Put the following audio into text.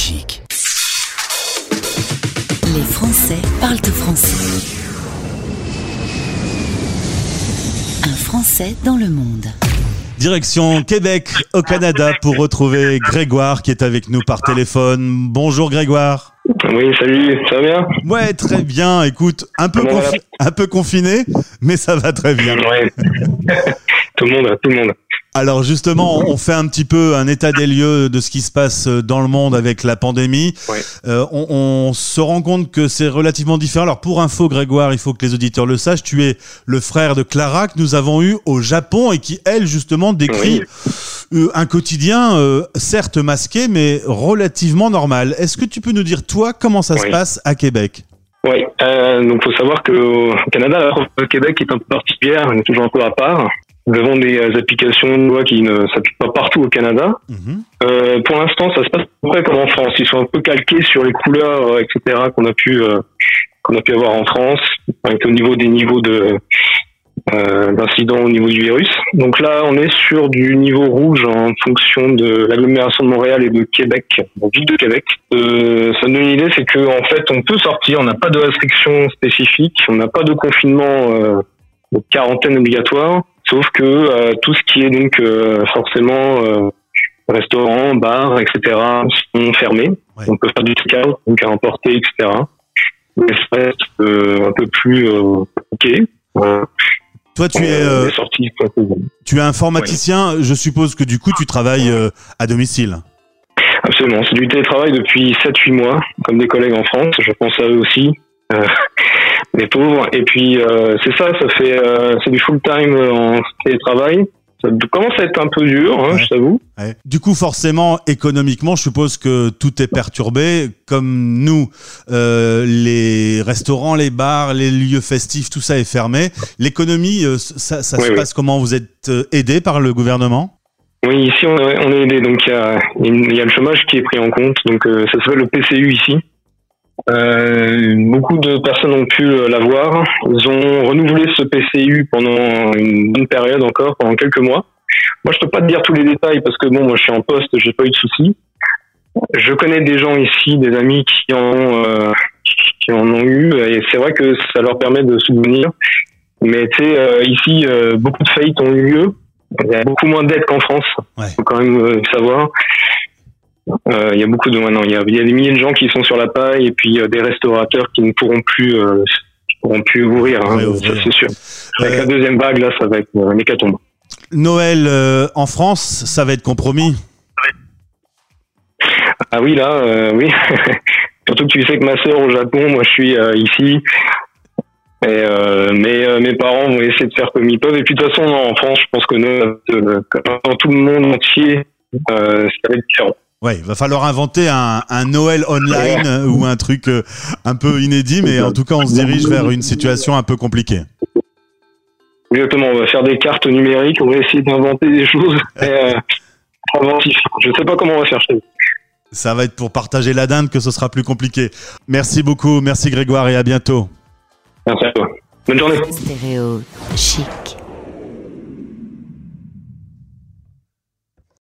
Chic. Les Français parlent au français. Un Français dans le monde. Direction Québec au Canada pour retrouver Grégoire qui est avec nous par téléphone. Bonjour Grégoire. Oui, salut, ça va bien? Ouais, très bien. Écoute, un peu, Comment va? confi- un peu confiné, mais ça va très bien. Ouais. tout le monde, tout le monde. Alors justement, on fait un petit peu un état des lieux de ce qui se passe dans le monde avec la pandémie. Euh, on, on se rend compte que c'est relativement différent. Alors pour info, Grégoire, il faut que les auditeurs le sachent, tu es le frère de Clara que nous avons eu au Japon et qui, elle, justement, décrit euh, un quotidien, euh, certes masqué, mais relativement normal. Est-ce que tu peux nous dire, toi, comment ça se passe à Québec? Oui, euh, donc faut savoir qu'au Canada, la province de Québec est un peu particulière, elle est toujours un peu à part. Nous avons des euh, applications de loi qui ne s'appliquent pas partout au Canada. Mhm. Euh, pour l'instant, ça se passe à peu près comme en France. Ils sont un peu calqués sur les couleurs, euh, etc., qu'on a pu euh, qu'on a pu avoir en France, avec au niveau des niveaux de euh, d'incidents au niveau du virus. Donc là, on est sur du niveau rouge en fonction de l'agglomération de Montréal et de Québec, la ville de Québec. Euh, ça donne une idée, c'est que en fait, on peut sortir, on n'a pas de restrictions spécifiques, on n'a pas de confinement euh, de quarantaine obligatoire, sauf que euh, tout ce qui est donc euh, forcément euh, restaurants, bars, etc. sont fermés. Ouais. On peut faire du take-out, donc à emporter, etc. Mais ça reste un peu plus ok. Euh, Toi, tu es, euh, tu es informaticien. Je suppose que du coup, tu travailles euh, à domicile. Absolument. C'est du télétravail depuis 7-8 mois, comme des collègues en France. Je pense à eux aussi. Euh, les pauvres. Et puis, euh, c'est ça, ça fait, euh, c'est du full-time en télétravail. Ça commence à être un peu dur, hein, Ouais. je t'avoue. Ouais. Du coup, forcément, économiquement, je suppose que tout est perturbé. Comme nous, euh, les restaurants, les bars, les lieux festifs, tout ça est fermé. L'économie, euh, ça, ça Oui, se oui. passe comment? Vous êtes euh, aidé par le gouvernement? Oui, ici on est, on est aidé, donc il y a, y a le chômage qui est pris en compte, donc euh, ça s'appelle le PCU ici. Euh, beaucoup de personnes ont pu euh, l'avoir. Ils ont renouvelé ce PCU pendant une bonne période encore, pendant quelques mois. Moi, je peux pas te dire tous les détails parce que bon, moi, je suis en poste, j'ai pas eu de soucis. Je connais des gens ici, des amis qui en ont, euh, qui en ont eu, et c'est vrai que ça leur permet de subvenir. Mais tu sais, euh, ici, euh, beaucoup de faillites ont eu lieu. Il y a beaucoup moins d'aides qu'en France. Ouais. Faut quand même savoir. Euh, il y a beaucoup de maintenant, il y a, il y a des milliers de gens qui sont sur la paille et puis euh, des restaurateurs qui ne pourront plus, euh, pourront plus ouvrir. Hein, Ouais, ça c'est sûr. Avec la deuxième vague là, ça va être euh, un hécatombe. Noël euh, en France, ça va être compromis? Ah oui là, euh, oui. Surtout que tu sais que ma sœur au Japon, moi je suis euh, ici. Et mais mes parents vont essayer de faire comme ils peuvent. Et puis de toute façon, non, en France, je pense que nous, dans tout le monde entier, ça va être différent. Ouais, il va falloir inventer un, un Noël online euh, ou un truc euh, un peu inédit, mais en tout cas, on se dirige vers une situation un peu compliquée. Exactement, on va faire des cartes numériques, on va essayer d'inventer des choses euh, inventifs. Je sais pas comment on va faire. Ça va être pour partager la dinde que ce sera plus compliqué. Merci beaucoup, merci Grégoire et à bientôt. Merci à toi. Bonne journée. Stéréo chic.